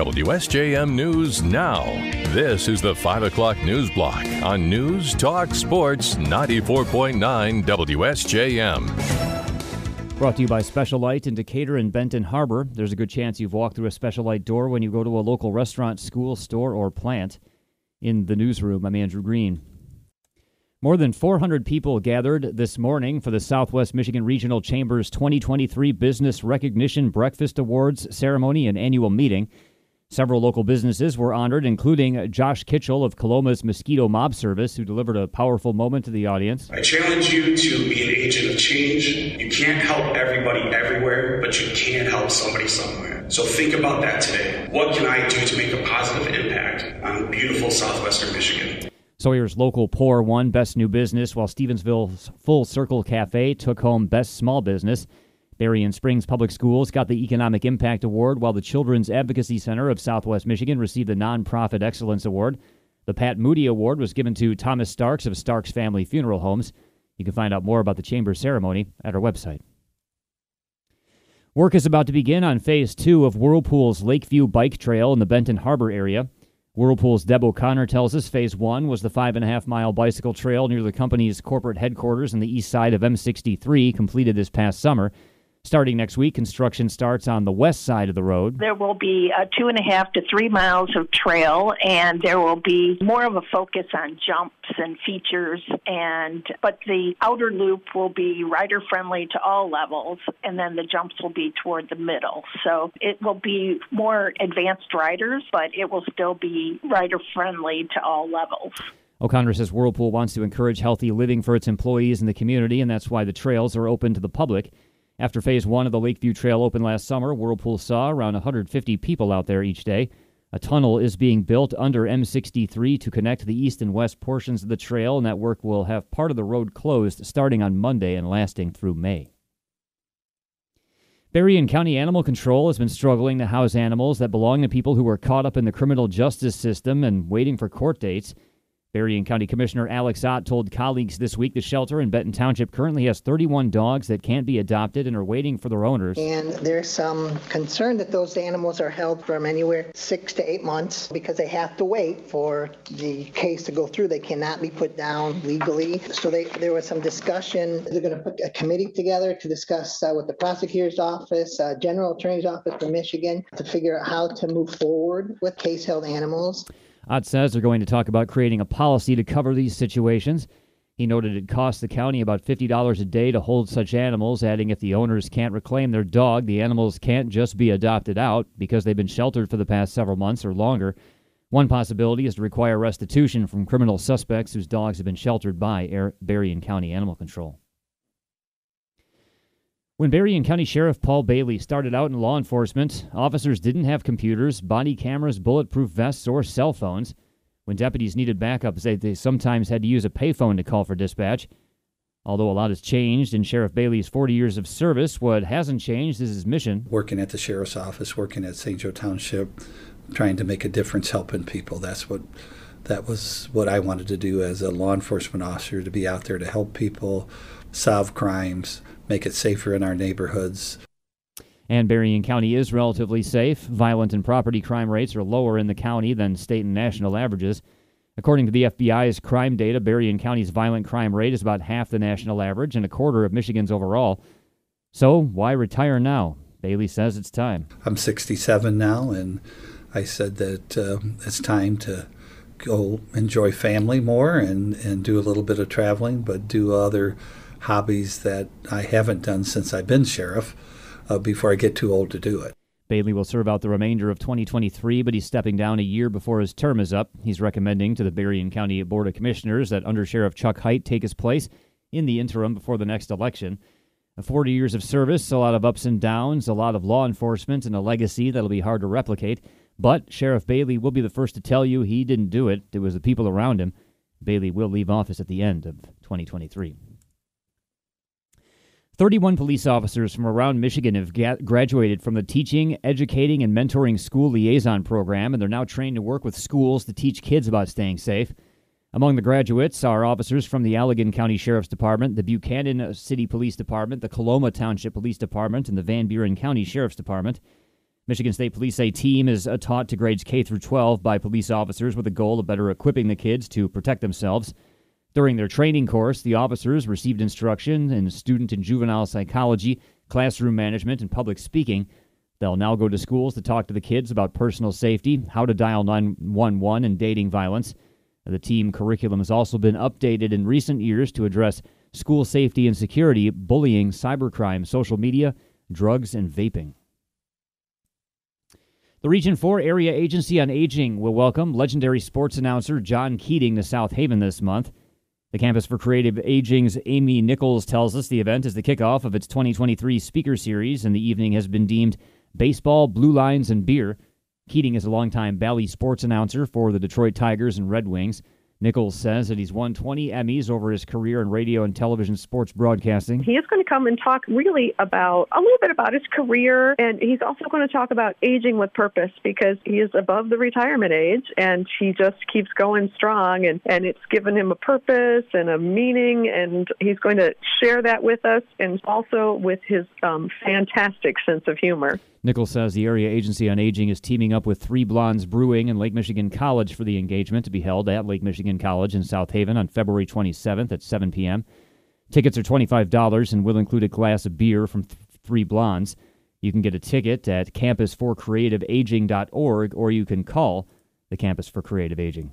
WSJM News Now. This is the 5 o'clock news block on News Talk Sports 94.9 WSJM. Brought to you by Special-Lite in Decatur and Benton Harbor. There's a good chance you've walked through a Special-Lite door when you go to a local restaurant, school, store, or plant. In the newsroom, I'm Andrew Green. More than 400 people gathered this morning for the Southwest Michigan Regional Chamber's 2023 Business Recognition Breakfast Awards ceremony and annual meeting. Several local businesses were honored, including Josh Kitchell of Coloma's Mosquito Mob Service, who delivered a powerful moment to the audience. I challenge you to be an agent of change. You can't help everybody everywhere, but you can help somebody somewhere. So think about that today. What can I do to make a positive impact on beautiful southwestern Michigan? Sawyer's local pour won Best New Business, while Stevensville's Full Circle Cafe took home Best Small Business. Berrien Springs Public Schools got the Economic Impact Award, while the Children's Advocacy Center of Southwest Michigan received the Nonprofit Excellence Award. The Pat Moody Award was given to Thomas Starks of Starks Family Funeral Homes. You can find out more about the Chamber ceremony at our website. Work is about to begin on Phase 2 of Whirlpool's Lakeview Bike Trail in the Benton Harbor area. Whirlpool's Deb O'Connor tells us Phase 1 was the five and a half mile bicycle trail near the company's corporate headquarters on the east side of M63, completed this past summer. Starting next week, construction starts on the west side of the road. There will be a two and a half to three miles of trail, and there will be more of a focus on jumps and features. And but the outer loop will be rider friendly to all levels, and then the jumps will be toward the middle. So it will be more advanced riders, but it will still be rider friendly to all levels. O'Connor says Whirlpool wants to encourage healthy living for its employees and the community, and that's why the trails are open to the public. After phase one of the Lakeview Trail opened last summer, Whirlpool saw around 150 people out there each day. A tunnel is being built under M63 to connect the east and west portions of the trail, and that work will have part of the road closed starting on Monday and lasting through May. Berrien County Animal Control has been struggling to house animals that belong to people who are caught up in the criminal justice system and waiting for court dates. Berrien County Commissioner Alex Ott told colleagues this week the shelter in Benton Township currently has 31 dogs that can't be adopted and are waiting for their owners. And there's some concern that those animals are held from anywhere six to eight months because they have to wait for the case to go through. They cannot be put down legally. So they, there was some discussion. They're going to put a committee together to discuss uh, with the prosecutor's office, uh, general attorney's office for Michigan to figure out how to move forward with case held animals. Ott says they're going to talk about creating a policy to cover these situations. He noted it costs the county about $50 a day to hold such animals, adding if the owners can't reclaim their dog, the animals can't just be adopted out because they've been sheltered for the past several months or longer. One possibility is to require restitution from criminal suspects whose dogs have been sheltered by Berrien County Animal Control. When Berrien County Sheriff Paul Bailey started out in law enforcement, officers didn't have computers, body cameras, bulletproof vests, or cell phones. When deputies needed backup, they, they sometimes had to use a payphone to call for dispatch. Although a lot has changed in Sheriff Bailey's 40 years of service, what hasn't changed is his mission. Working at the sheriff's office, working at St. Joe Township, trying to make a difference, helping people. That's what that was what I wanted to do as a law enforcement officer to be out there to help people solve crimes, make it safer in our neighborhoods. And Berrien County is relatively safe. Violent and property crime rates are lower in the county than state and national averages. According to the FBI's crime data, Berrien County's violent crime rate is about half the national average and a quarter of Michigan's overall. So, why retire now? Bailey says it's time. I'm 67 now, and I said that uh, it's time to go enjoy family more and, and do a little bit of traveling, but do other hobbies that I haven't done since I've been sheriff uh, before I get too old to do it. Bailey will serve out the remainder of 2023, but he's stepping down a year before his term is up. He's recommending to the Berrien County Board of Commissioners that Under Sheriff Chuck Heit take his place in the interim before the next election. 40 years of service, a lot of ups and downs, a lot of law enforcement, and a legacy that'll be hard to replicate. But Sheriff Bailey will be the first to tell you he didn't do it. It was the people around him. Bailey will leave office at the end of 2023. 31 police officers from around Michigan have ga- graduated from the Teaching, Educating, and Mentoring School Liaison Program, and they're now trained to work with schools to teach kids about staying safe. Among the graduates are officers from the Allegan County Sheriff's Department, the Buchanan City Police Department, the Coloma Township Police Department, and the Van Buren County Sheriff's Department. Michigan State Police say team is uh, taught to grades K through 12 by police officers with the goal of better equipping the kids to protect themselves. During their training course, the officers received instruction in student and juvenile psychology, classroom management, and public speaking. They'll now go to schools to talk to the kids about personal safety, how to dial 911, and dating violence. The team curriculum has also been updated in recent years to address school safety and security, bullying, cybercrime, social media, drugs, and vaping. The Region 4 Area Agency on Aging will welcome legendary sports announcer John Keating to South Haven this month. The Campus for Creative Aging's Amy Nichols tells us the event is the kickoff of its 2023 speaker series, and the evening has been deemed baseball, blue lines, and beer. Keating is a longtime Bally sports announcer for the Detroit Tigers and Red Wings. Nichols says that he's won 20 Emmys over his career in radio and television sports broadcasting. He is going to come and talk really about a little bit about his career, and he's also going to talk about aging with purpose because he is above the retirement age and he just keeps going strong, and, and it's given him a purpose and a meaning, and he's going to share that with us and also with his um, fantastic sense of humor. Nichols says the Area Agency on Aging is teaming up with Three Blondes Brewing and Lake Michigan College for the engagement to be held at Lake Michigan College in South Haven on February 27th at 7 p.m. Tickets are $25 and will include a glass of beer from th- Three Blondes. You can get a ticket at campusforcreativeaging.org or you can call the Campus for Creative Aging.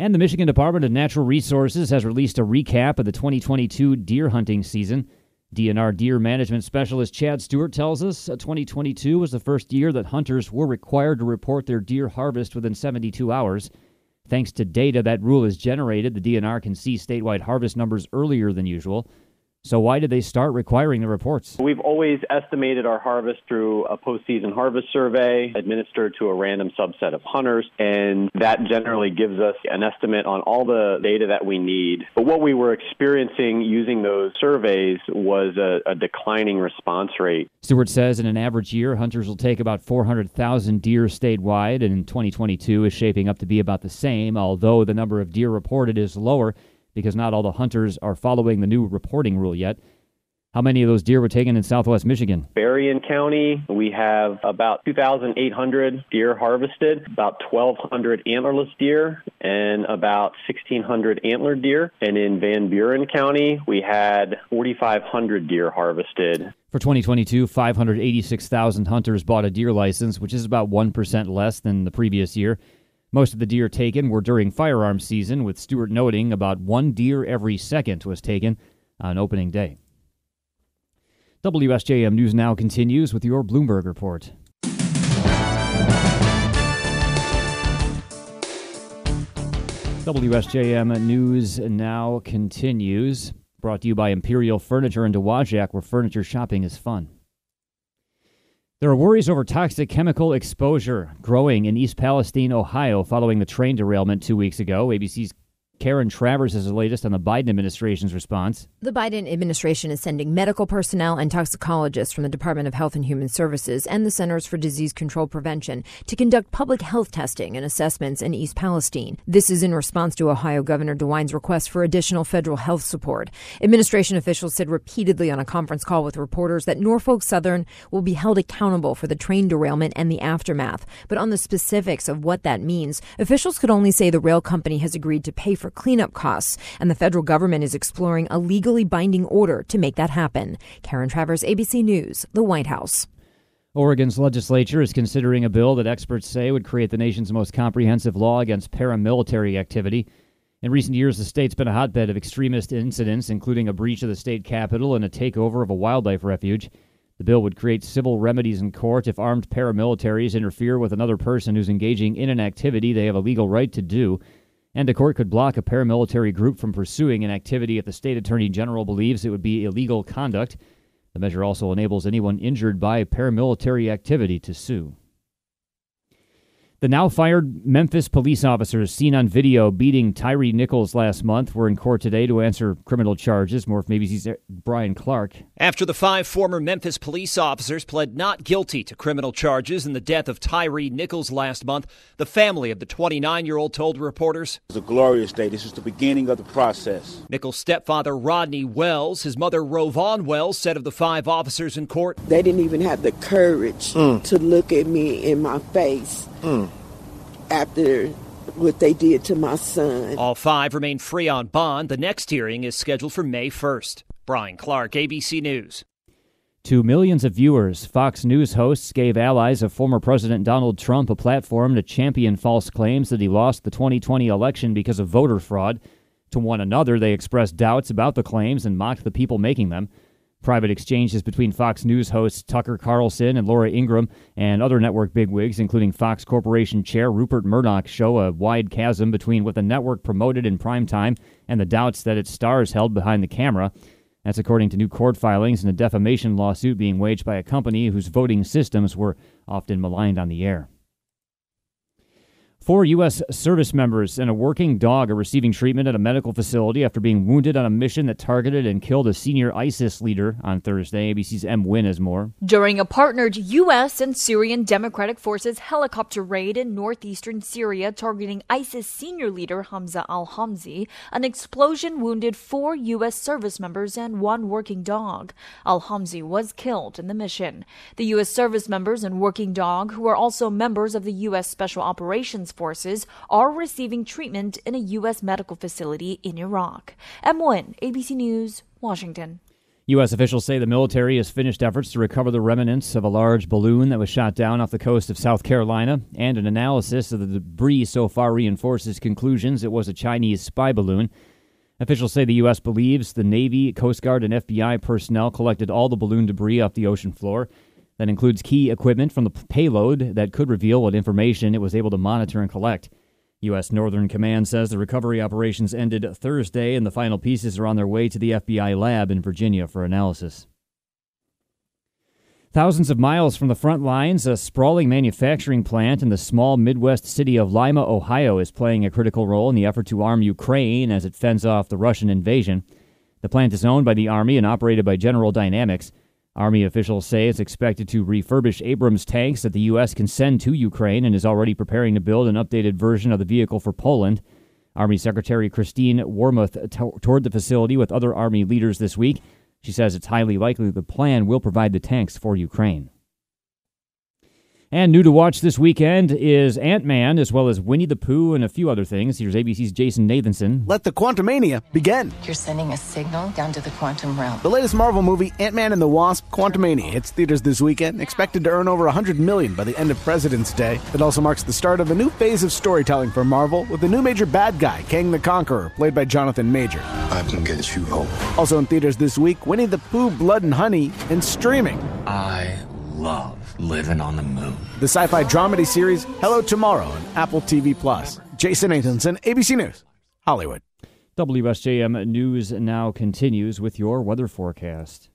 And the Michigan Department of Natural Resources has released a recap of the 2022 deer hunting season. DNR Deer Management Specialist Chad Stewart tells us uh, 2022 was the first year that hunters were required to report their deer harvest within 72 hours. Thanks to data that rule is generated, the DNR can see statewide harvest numbers earlier than usual. So, why did they start requiring the reports? We've always estimated our harvest through a postseason harvest survey administered to a random subset of hunters, and that generally gives us an estimate on all the data that we need. But what we were experiencing using those surveys was a, a declining response rate. Stewart says in an average year, hunters will take about 400,000 deer statewide, and in 2022 is shaping up to be about the same, although the number of deer reported is lower because not all the hunters are following the new reporting rule yet. How many of those deer were taken in southwest Michigan? Berrien County, we have about 2,800 deer harvested, about 1,200 antlerless deer, and about 1,600 antlered deer. And in Van Buren County, we had 4,500 deer harvested. For 2022, 586,000 hunters bought a deer license, which is about 1% less than the previous year. Most of the deer taken were during firearms season, with Stewart noting about one deer every second was taken on opening day. WSJM News Now continues with your Bloomberg report. WSJM News Now continues, brought to you by Imperial Furniture in Dowagiac, where furniture shopping is fun. There are worries over toxic chemical exposure growing in East Palestine, Ohio, following the train derailment two weeks ago. ABC's Karen Travers is the latest on the Biden administration's response. The Biden administration is sending medical personnel and toxicologists from the Department of Health and Human Services and the Centers for Disease Control Prevention to conduct public health testing and assessments in East Palestine. This is in response to Ohio Governor DeWine's request for additional federal health support. Administration officials said repeatedly on a conference call with reporters that Norfolk Southern will be held accountable for the train derailment and the aftermath. But on the specifics of what that means, officials could only say the rail company has agreed to pay for for cleanup costs, and the federal government is exploring a legally binding order to make that happen. Karen Travers, ABC News, the White House. Oregon's legislature is considering a bill that experts say would create the nation's most comprehensive law against paramilitary activity. In recent years, the state's been a hotbed of extremist incidents, including a breach of the state capitol and a takeover of a wildlife refuge. The bill would create civil remedies in court if armed paramilitaries interfere with another person who's engaging in an activity they have a legal right to do. And a court could block a paramilitary group from pursuing an activity if the state attorney general believes it would be illegal conduct. The measure also enables anyone injured by paramilitary activity to sue. The now fired Memphis police officers seen on video beating Tyre Nichols last month were in court today to answer criminal charges. More from ABC's Brian Clark. After the five former Memphis police officers pled not guilty to criminal charges in the death of Tyre Nichols last month, the family of the 29 year old told reporters It's a glorious day. This is the beginning of the process. Nichols' stepfather, Rodney Wells, his mother, RowVaughn Wells, said of the five officers in court They didn't even have the courage Mm. to look at me in my face Mm. after what they did to my son. all five remain free on bond. The next hearing is scheduled for May 1st. Brian Clark, ABC News. To millions of viewers, Fox News hosts gave allies of former President Donald Trump a platform to champion false claims that he lost the 2020 election because of voter fraud. To one another, they expressed doubts about the claims and mocked the people making them. Private exchanges between Fox News hosts Tucker Carlson and Laura Ingraham and other network bigwigs, including Fox Corporation chair Rupert Murdoch, show a wide chasm between what the network promoted in primetime and the doubts that its stars held behind the camera. That's according to new court filings in a defamation lawsuit being waged by a company whose voting systems were often maligned on the air. Four U.S. service members and a working dog are receiving treatment at a medical facility after being wounded on a mission that targeted and killed a senior ISIS leader on Thursday. ABC's Em Nguyen has more. During a partnered U.S. and Syrian Democratic Forces helicopter raid in northeastern Syria targeting ISIS senior leader Hamza al Homsi, an explosion wounded four U.S. service members and one working dog. Al Homsi was killed in the mission. The U.S. service members and working dog, who are also members of the U.S. Special Operations Forces, are receiving treatment in a U.S. medical facility in Iraq. Em Nguyen, ABC News, Washington. U.S. officials say the military has finished efforts to recover the remnants of a large balloon that was shot down off the coast of South Carolina, and an analysis of the debris so far reinforces conclusions it was a Chinese spy balloon. Officials say the U.S. believes the Navy, Coast Guard, and FBI personnel collected all the balloon debris off the ocean floor. That includes key equipment from the payload that could reveal what information it was able to monitor and collect. U.S. Northern Command says the recovery operations ended Thursday and the final pieces are on their way to the FBI lab in Virginia for analysis. Thousands of miles from the front lines, a sprawling manufacturing plant in the small Midwest city of Lima, Ohio, is playing a critical role in the effort to arm Ukraine as it fends off the Russian invasion. The plant is owned by the Army and operated by General Dynamics. Army officials say it's expected to refurbish Abrams tanks that the U.S. can send to Ukraine and is already preparing to build an updated version of the vehicle for Poland. Army Secretary Christine Wormuth t- toured the facility with other Army leaders this week. She says it's highly likely the plan will provide the tanks for Ukraine. And new to watch this weekend is Ant Man, as well as Winnie the Pooh and a few other things. Here's ABC's Jason Nathanson. Let the Quantumania begin. You're sending a signal down to the quantum realm. The latest Marvel movie, Ant Man and the Wasp: Quantumania, hits theaters this weekend, expected to earn over 100 million by the end of President's Day. It also marks the start of a new phase of storytelling for Marvel, with the new major bad guy, Kang the Conqueror, played by Jonathan Major. I can get you home. Also in theaters this week, Winnie the Pooh: Blood and Honey, and streaming. I love living on the moon. The sci-fi dramedy series Hello Tomorrow on Apple TV Plus. Jason Nathanson, ABC News, Hollywood. WSJM News now continues with your weather forecast.